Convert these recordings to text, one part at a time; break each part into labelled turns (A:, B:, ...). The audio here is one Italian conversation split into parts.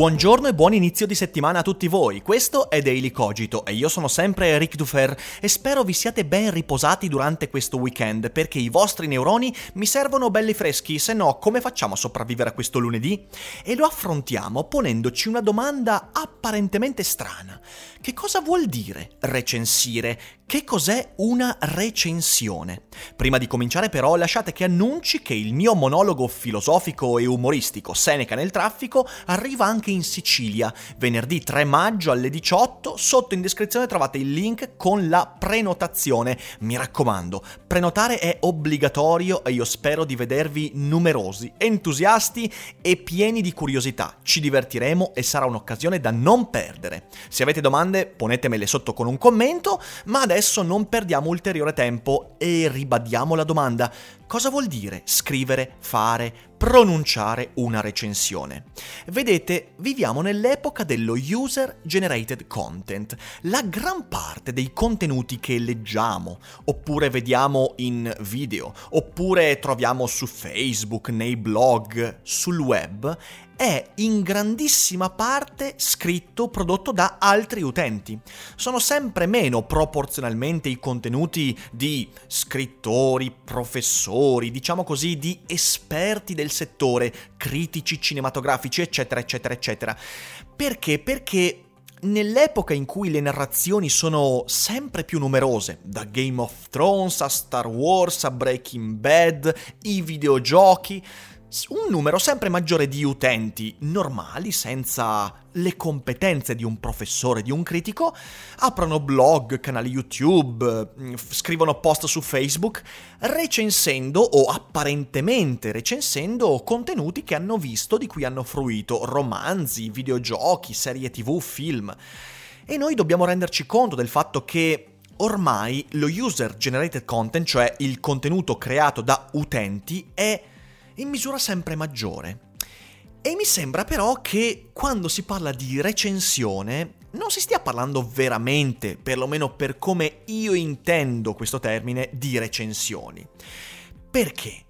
A: Buongiorno e buon inizio di settimana a tutti voi. Questo è Daily Cogito e io sono sempre Ric Dufer e spero vi siate ben riposati durante questo weekend perché i vostri neuroni mi servono belli freschi, se no come facciamo a sopravvivere a questo lunedì? E lo affrontiamo ponendoci una domanda apparentemente strana. Che cosa vuol dire recensire? Che cos'è una recensione? Prima di cominciare però lasciate che annunci che il mio monologo filosofico e umoristico Seneca nel traffico arriva anche in Sicilia, venerdì 3 maggio alle 18, sotto in descrizione trovate il link con la prenotazione. Mi raccomando, prenotare è obbligatorio e io spero di vedervi numerosi, entusiasti e pieni di curiosità. Ci divertiremo e sarà un'occasione da non perdere. Se avete domande ponetemele sotto con un commento, ma adesso non perdiamo ulteriore tempo e ribadiamo la domanda. Cosa vuol dire scrivere, fare, pronunciare una recensione? Vedete, viviamo nell'epoca dello user generated content. La gran parte dei contenuti che leggiamo, oppure vediamo in video, oppure troviamo su Facebook, nei blog, sul web, è in grandissima parte scritto, prodotto da altri utenti. Sono sempre meno proporzionalmente i contenuti di scrittori, professori, diciamo così, di esperti del settore, critici cinematografici, eccetera, eccetera, eccetera. Perché? Perché Nell'epoca in cui le narrazioni sono sempre più numerose, da Game of Thrones a Star Wars a Breaking Bad, i videogiochi, un numero sempre maggiore di utenti normali, senza le competenze di un professore, di un critico, aprono blog, canali YouTube, mm, scrivono post su Facebook, recensendo o apparentemente recensendo contenuti che hanno visto, di cui hanno fruito, romanzi, videogiochi, serie tv, film. E noi dobbiamo renderci conto del fatto che ormai lo user generated content, cioè il contenuto creato da utenti, è in misura sempre maggiore. E mi sembra però che quando si parla di recensione non si stia parlando veramente, perlomeno per come io intendo questo termine, di recensioni. Perché?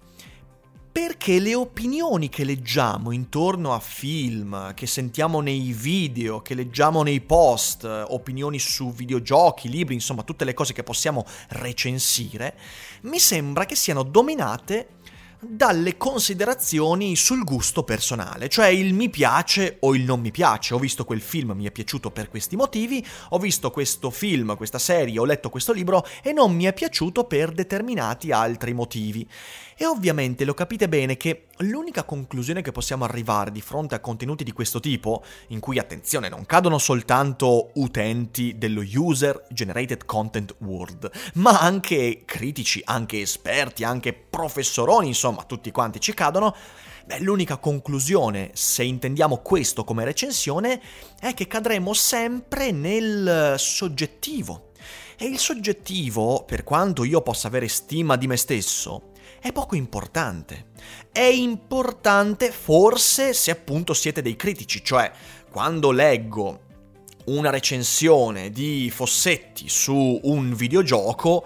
A: Perché le opinioni che leggiamo intorno a film, che sentiamo nei video, che leggiamo nei post, opinioni su videogiochi, libri, insomma tutte le cose che possiamo recensire, mi sembra che siano dominate dalle considerazioni sul gusto personale, cioè il mi piace o il non mi piace. Ho visto quel film, mi è piaciuto per questi motivi, ho visto questo film, questa serie, ho letto questo libro e non mi è piaciuto per determinati altri motivi. E ovviamente lo capite bene che l'unica conclusione che possiamo arrivare di fronte a contenuti di questo tipo, in cui attenzione non cadono soltanto utenti dello user generated content world, ma anche critici, anche esperti, anche professoroni, insomma tutti quanti ci cadono, Beh, l'unica conclusione, se intendiamo questo come recensione, è che cadremo sempre nel soggettivo. E il soggettivo, per quanto io possa avere stima di me stesso, è poco importante. È importante forse se appunto siete dei critici, cioè quando leggo una recensione di Fossetti su un videogioco,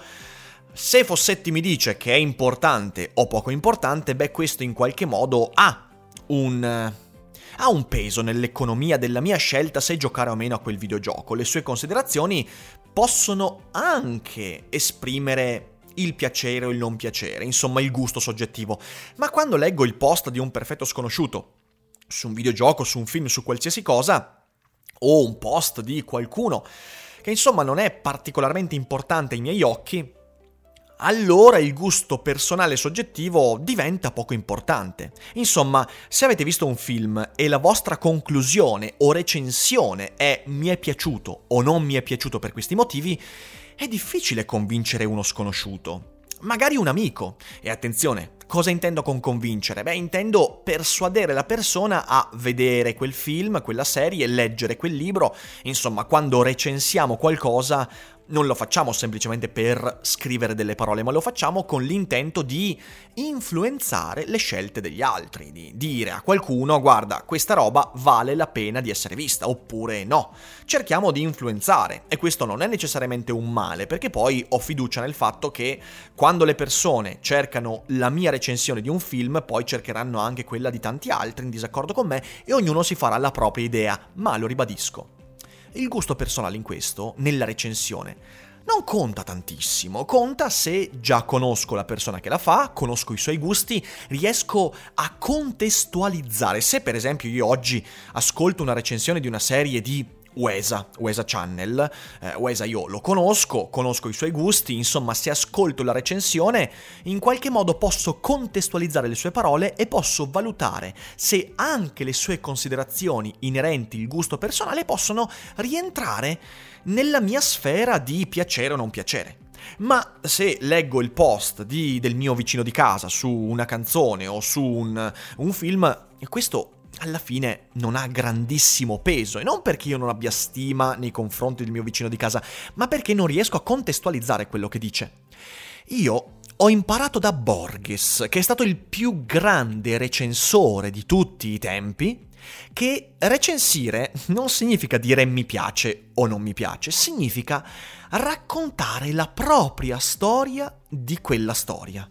A: se Fossetti mi dice che è importante o poco importante, beh questo in qualche modo ha un, ha un peso nell'economia della mia scelta se giocare o meno a quel videogioco. Le sue considerazioni possono anche esprimere il piacere o il non piacere, insomma il gusto soggettivo. Ma quando leggo il post di un perfetto sconosciuto su un videogioco, su un film, su qualsiasi cosa, o un post di qualcuno che insomma non è particolarmente importante ai miei occhi, allora il gusto personale soggettivo diventa poco importante. Insomma, se avete visto un film e la vostra conclusione o recensione è mi è piaciuto o non mi è piaciuto per questi motivi, è difficile convincere uno sconosciuto. Magari un amico. E attenzione, Cosa intendo con convincere? Beh, intendo persuadere la persona a vedere quel film, quella serie, leggere quel libro. Insomma, quando recensiamo qualcosa non lo facciamo semplicemente per scrivere delle parole, ma lo facciamo con l'intento di influenzare le scelte degli altri, di dire a qualcuno guarda, questa roba vale la pena di essere vista, oppure no. Cerchiamo di influenzare e questo non è necessariamente un male, perché poi ho fiducia nel fatto che quando le persone cercano la mia recensione di un film, poi cercheranno anche quella di tanti altri in disaccordo con me e ognuno si farà la propria idea, ma lo ribadisco il gusto personale in questo, nella recensione, non conta tantissimo, conta se già conosco la persona che la fa, conosco i suoi gusti, riesco a contestualizzare. Se per esempio io oggi ascolto una recensione di una serie di Wesa, Wesa Channel. Eh, Wesa io lo conosco, conosco i suoi gusti, insomma se ascolto la recensione in qualche modo posso contestualizzare le sue parole e posso valutare se anche le sue considerazioni inerenti al gusto personale possono rientrare nella mia sfera di piacere o non piacere. Ma se leggo il post di, del mio vicino di casa su una canzone o su un, un film, questo alla fine non ha grandissimo peso e non perché io non abbia stima nei confronti del mio vicino di casa, ma perché non riesco a contestualizzare quello che dice. Io ho imparato da Borges, che è stato il più grande recensore di tutti i tempi, che recensire non significa dire mi piace o non mi piace, significa raccontare la propria storia di quella storia.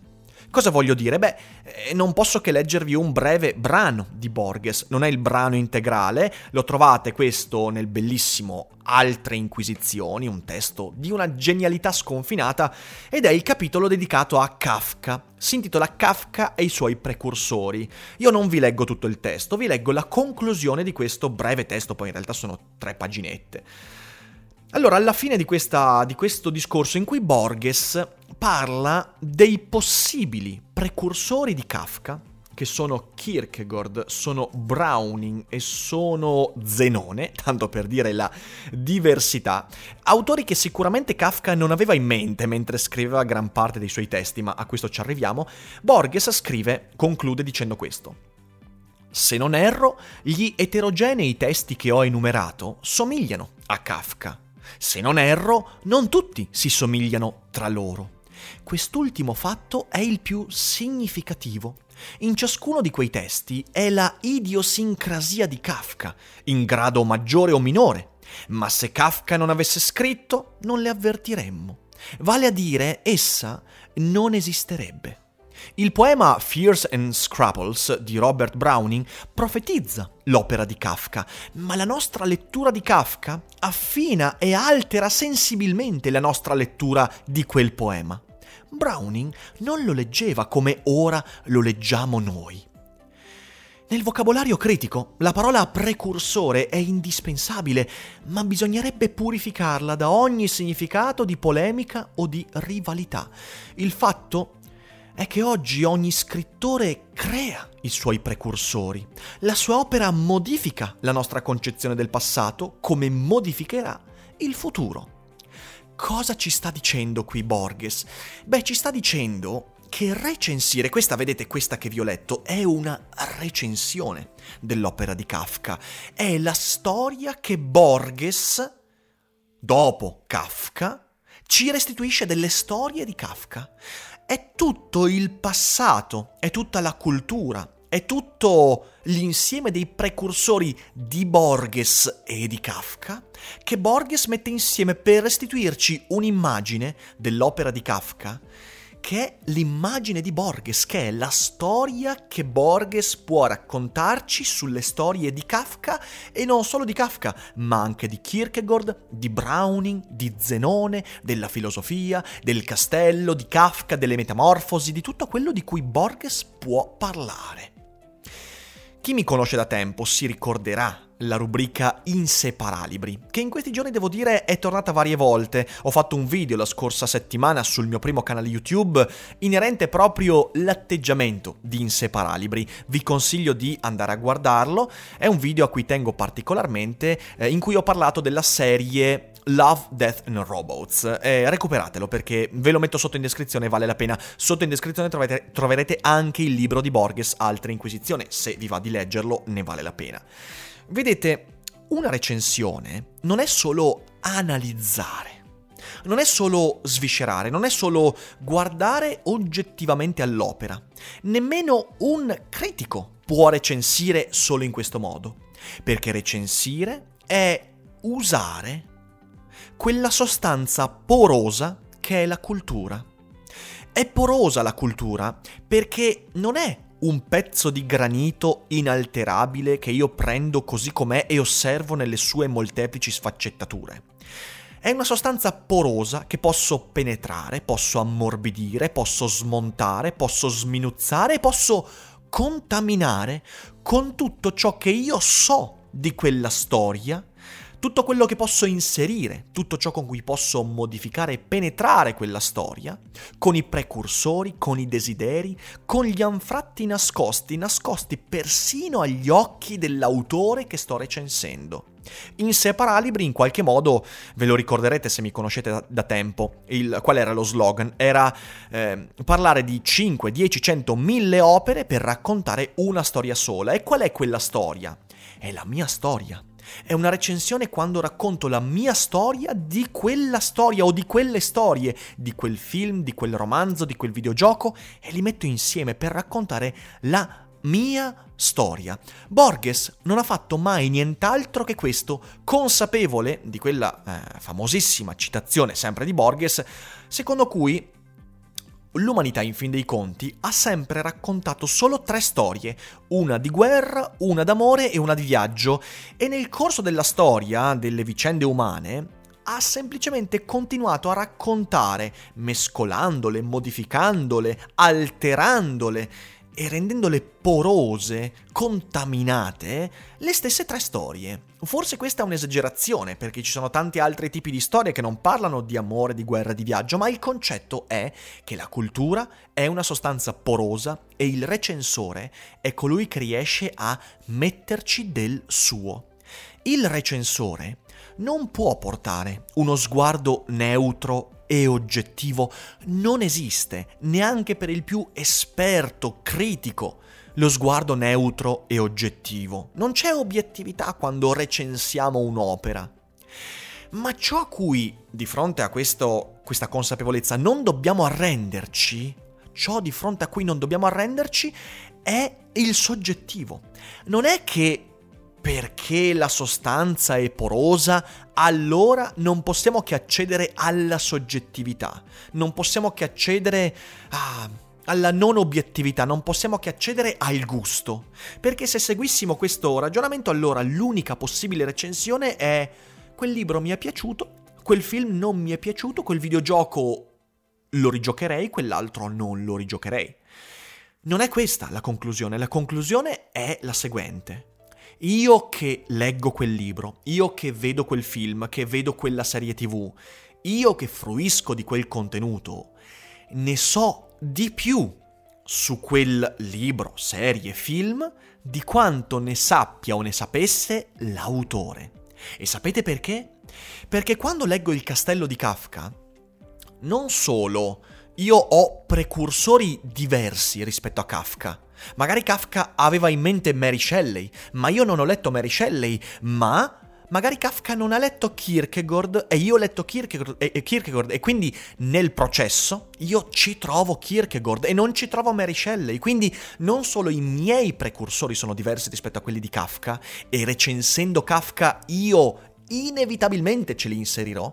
A: Cosa voglio dire? Beh, eh, non posso che leggervi un breve brano di Borges, non è il brano integrale, lo trovate questo nel bellissimo Altre Inquisizioni, un testo di una genialità sconfinata, ed è il capitolo dedicato a Kafka. Si intitola Kafka e i suoi precursori. Io non vi leggo tutto il testo, vi leggo la conclusione di questo breve testo, poi in realtà sono tre paginette. Allora, alla fine di, questa, di questo discorso in cui Borges parla dei possibili precursori di Kafka, che sono Kierkegaard, sono Browning e sono Zenone, tanto per dire la diversità, autori che sicuramente Kafka non aveva in mente mentre scriveva gran parte dei suoi testi, ma a questo ci arriviamo, Borges scrive, conclude dicendo questo. Se non erro, gli eterogenei testi che ho enumerato somigliano a Kafka. Se non erro, non tutti si somigliano tra loro. Quest'ultimo fatto è il più significativo. In ciascuno di quei testi è la idiosincrasia di Kafka, in grado maggiore o minore, ma se Kafka non avesse scritto, non le avvertiremmo. Vale a dire, essa non esisterebbe. Il poema Fears and Scruples di Robert Browning profetizza l'opera di Kafka, ma la nostra lettura di Kafka affina e altera sensibilmente la nostra lettura di quel poema. Browning non lo leggeva come ora lo leggiamo noi. Nel vocabolario critico la parola precursore è indispensabile, ma bisognerebbe purificarla da ogni significato di polemica o di rivalità. Il fatto è che oggi ogni scrittore crea i suoi precursori. La sua opera modifica la nostra concezione del passato come modificherà il futuro. Cosa ci sta dicendo qui Borges? Beh, ci sta dicendo che recensire, questa vedete, questa che vi ho letto, è una recensione dell'opera di Kafka. È la storia che Borges, dopo Kafka, ci restituisce delle storie di Kafka. È tutto il passato, è tutta la cultura, è tutto l'insieme dei precursori di Borges e di Kafka che Borges mette insieme per restituirci un'immagine dell'opera di Kafka che è l'immagine di Borges, che è la storia che Borges può raccontarci sulle storie di Kafka e non solo di Kafka, ma anche di Kierkegaard, di Browning, di Zenone, della filosofia, del castello, di Kafka, delle metamorfosi, di tutto quello di cui Borges può parlare. Chi mi conosce da tempo si ricorderà la rubrica Inseparalibri, che in questi giorni devo dire è tornata varie volte. Ho fatto un video la scorsa settimana sul mio primo canale YouTube inerente proprio l'atteggiamento di Inseparalibri. Vi consiglio di andare a guardarlo, è un video a cui tengo particolarmente, eh, in cui ho parlato della serie Love, Death and Robots. Eh, recuperatelo perché ve lo metto sotto in descrizione, vale la pena. Sotto in descrizione trovete, troverete anche il libro di Borges, Altre Inquisizione. Se vi va di leggerlo, ne vale la pena. Vedete, una recensione non è solo analizzare. Non è solo sviscerare, non è solo guardare oggettivamente all'opera. Nemmeno un critico può recensire solo in questo modo. Perché recensire è usare quella sostanza porosa che è la cultura. È porosa la cultura perché non è un pezzo di granito inalterabile che io prendo così com'è e osservo nelle sue molteplici sfaccettature. È una sostanza porosa che posso penetrare, posso ammorbidire, posso smontare, posso sminuzzare posso contaminare con tutto ciò che io so di quella storia tutto quello che posso inserire, tutto ciò con cui posso modificare e penetrare quella storia, con i precursori, con i desideri, con gli anfratti nascosti, nascosti persino agli occhi dell'autore che sto recensendo. Inseparabili in qualche modo, ve lo ricorderete se mi conoscete da, da tempo, il, qual era lo slogan? Era eh, parlare di 5, 10, 100, 1000 opere per raccontare una storia sola. E qual è quella storia? È la mia storia. È una recensione quando racconto la mia storia di quella storia o di quelle storie, di quel film, di quel romanzo, di quel videogioco e li metto insieme per raccontare la mia storia. Borges non ha fatto mai nient'altro che questo, consapevole di quella eh, famosissima citazione sempre di Borges, secondo cui l'umanità in fin dei conti ha sempre raccontato solo tre storie, una di guerra, una d'amore e una di viaggio, e nel corso della storia, delle vicende umane, ha semplicemente continuato a raccontare, mescolandole, modificandole, alterandole e rendendole porose, contaminate, le stesse tre storie. Forse questa è un'esagerazione, perché ci sono tanti altri tipi di storie che non parlano di amore, di guerra, di viaggio, ma il concetto è che la cultura è una sostanza porosa e il recensore è colui che riesce a metterci del suo. Il recensore non può portare uno sguardo neutro e oggettivo non esiste, neanche per il più esperto, critico, lo sguardo neutro e oggettivo. Non c'è obiettività quando recensiamo un'opera. Ma ciò a cui, di fronte a questo, questa consapevolezza, non dobbiamo arrenderci, ciò di fronte a cui non dobbiamo arrenderci, è il soggettivo. Non è che perché la sostanza è porosa, allora non possiamo che accedere alla soggettività, non possiamo che accedere a, alla non obiettività, non possiamo che accedere al gusto. Perché se seguissimo questo ragionamento, allora l'unica possibile recensione è quel libro mi è piaciuto, quel film non mi è piaciuto, quel videogioco lo rigiocherei, quell'altro non lo rigiocherei. Non è questa la conclusione, la conclusione è la seguente. Io che leggo quel libro, io che vedo quel film, che vedo quella serie tv, io che fruisco di quel contenuto, ne so di più su quel libro, serie, film, di quanto ne sappia o ne sapesse l'autore. E sapete perché? Perché quando leggo Il castello di Kafka, non solo io ho precursori diversi rispetto a Kafka, Magari Kafka aveva in mente Mary Shelley, ma io non ho letto Mary Shelley, ma magari Kafka non ha letto Kierkegaard e io ho letto Kierkegaard e, e, Kierkegaard e quindi nel processo io ci trovo Kierkegaard e non ci trovo Mary Shelley, quindi non solo i miei precursori sono diversi rispetto a quelli di Kafka e recensendo Kafka io inevitabilmente ce li inserirò,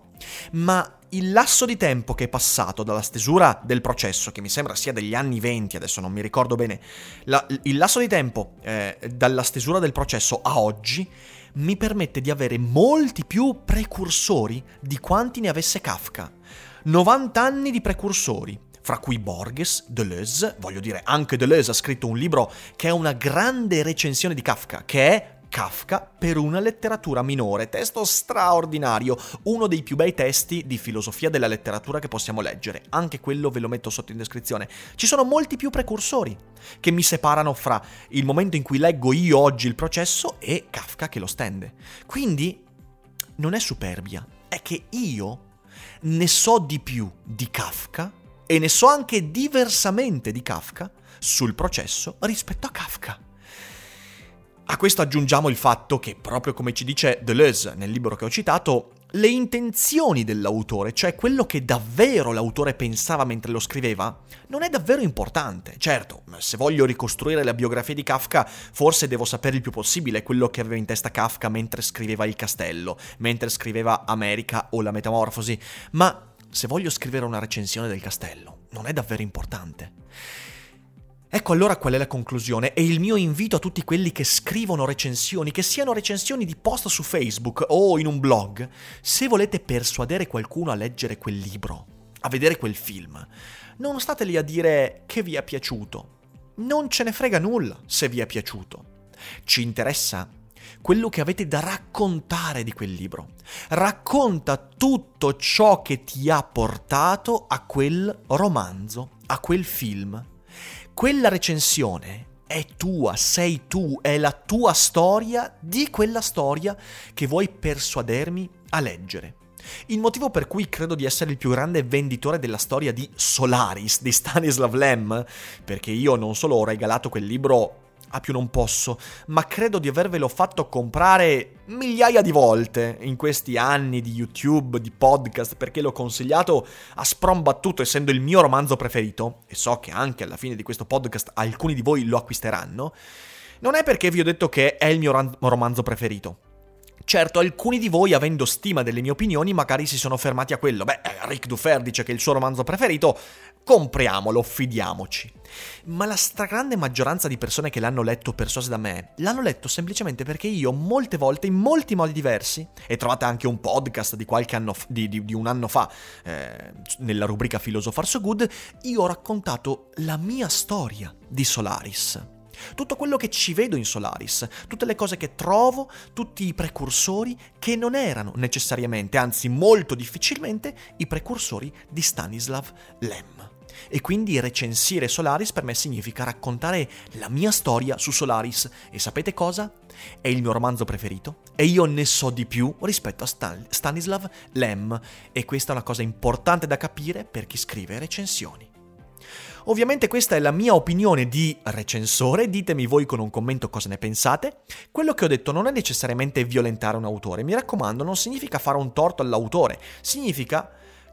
A: ma il lasso di tempo che è passato dalla stesura del processo, che mi sembra sia degli anni 20, adesso non mi ricordo bene, la, il lasso di tempo eh, dalla stesura del processo a oggi mi permette di avere molti più precursori di quanti ne avesse Kafka. 90 anni di precursori, fra cui Borges, Deleuze, voglio dire anche Deleuze ha scritto un libro che è una grande recensione di Kafka, che è Kafka per una letteratura minore, testo straordinario, uno dei più bei testi di filosofia della letteratura che possiamo leggere, anche quello ve lo metto sotto in descrizione. Ci sono molti più precursori che mi separano fra il momento in cui leggo io oggi il processo e Kafka che lo stende. Quindi non è superbia, è che io ne so di più di Kafka e ne so anche diversamente di Kafka sul processo rispetto a Kafka. A questo aggiungiamo il fatto che, proprio come ci dice Deleuze nel libro che ho citato, le intenzioni dell'autore, cioè quello che davvero l'autore pensava mentre lo scriveva, non è davvero importante. Certo, se voglio ricostruire la biografia di Kafka, forse devo sapere il più possibile quello che aveva in testa Kafka mentre scriveva Il Castello, mentre scriveva America o La Metamorfosi, ma se voglio scrivere una recensione del Castello, non è davvero importante. Ecco allora qual è la conclusione e il mio invito a tutti quelli che scrivono recensioni, che siano recensioni di post su Facebook o in un blog, se volete persuadere qualcuno a leggere quel libro, a vedere quel film, non state lì a dire che vi è piaciuto. Non ce ne frega nulla se vi è piaciuto. Ci interessa quello che avete da raccontare di quel libro. Racconta tutto ciò che ti ha portato a quel romanzo, a quel film quella recensione è tua, sei tu, è la tua storia di quella storia che vuoi persuadermi a leggere. Il motivo per cui credo di essere il più grande venditore della storia di Solaris di Stanislav Lem, perché io non solo ho regalato quel libro a più non posso, ma credo di avervelo fatto comprare migliaia di volte in questi anni di YouTube, di podcast, perché l'ho consigliato a sprombattuto essendo il mio romanzo preferito, e so che anche alla fine di questo podcast alcuni di voi lo acquisteranno, non è perché vi ho detto che è il mio romanzo preferito. Certo, alcuni di voi, avendo stima delle mie opinioni, magari si sono fermati a quello. Beh, Rick Dufer dice che il suo romanzo preferito, compriamolo, fidiamoci. Ma la stragrande maggioranza di persone che l'hanno letto persuase da me, l'hanno letto semplicemente perché io molte volte, in molti modi diversi, e trovate anche un podcast di qualche anno, f- di, di, di, un anno fa, eh, nella rubrica Philosopher So Good, io ho raccontato la mia storia di Solaris tutto quello che ci vedo in Solaris, tutte le cose che trovo, tutti i precursori che non erano necessariamente, anzi molto difficilmente, i precursori di Stanislav Lem. E quindi recensire Solaris per me significa raccontare la mia storia su Solaris. E sapete cosa? È il mio romanzo preferito e io ne so di più rispetto a Stan- Stanislav Lem. E questa è una cosa importante da capire per chi scrive recensioni. Ovviamente questa è la mia opinione di recensore, ditemi voi con un commento cosa ne pensate. Quello che ho detto non è necessariamente violentare un autore, mi raccomando, non significa fare un torto all'autore, significa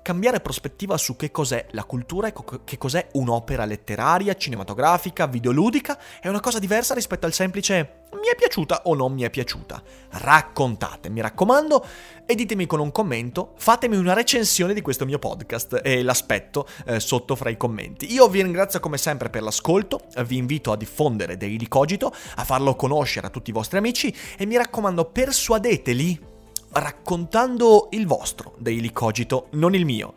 A: cambiare prospettiva su che cos'è la cultura e che cos'è un'opera letteraria, cinematografica, videoludica, è una cosa diversa rispetto al semplice mi è piaciuta o non mi è piaciuta. Raccontate, mi raccomando, e ditemi con un commento, fatemi una recensione di questo mio podcast e l'aspetto eh, sotto fra i commenti. Io vi ringrazio come sempre per l'ascolto, vi invito a diffondere Daily Cogito, a farlo conoscere a tutti i vostri amici e mi raccomando persuadeteli raccontando il vostro Daily Cogito, non il mio.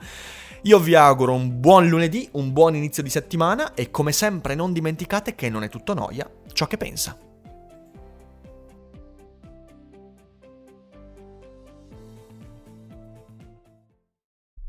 A: Io vi auguro un buon lunedì, un buon inizio di settimana e come sempre non dimenticate che non è tutto noia ciò che pensa.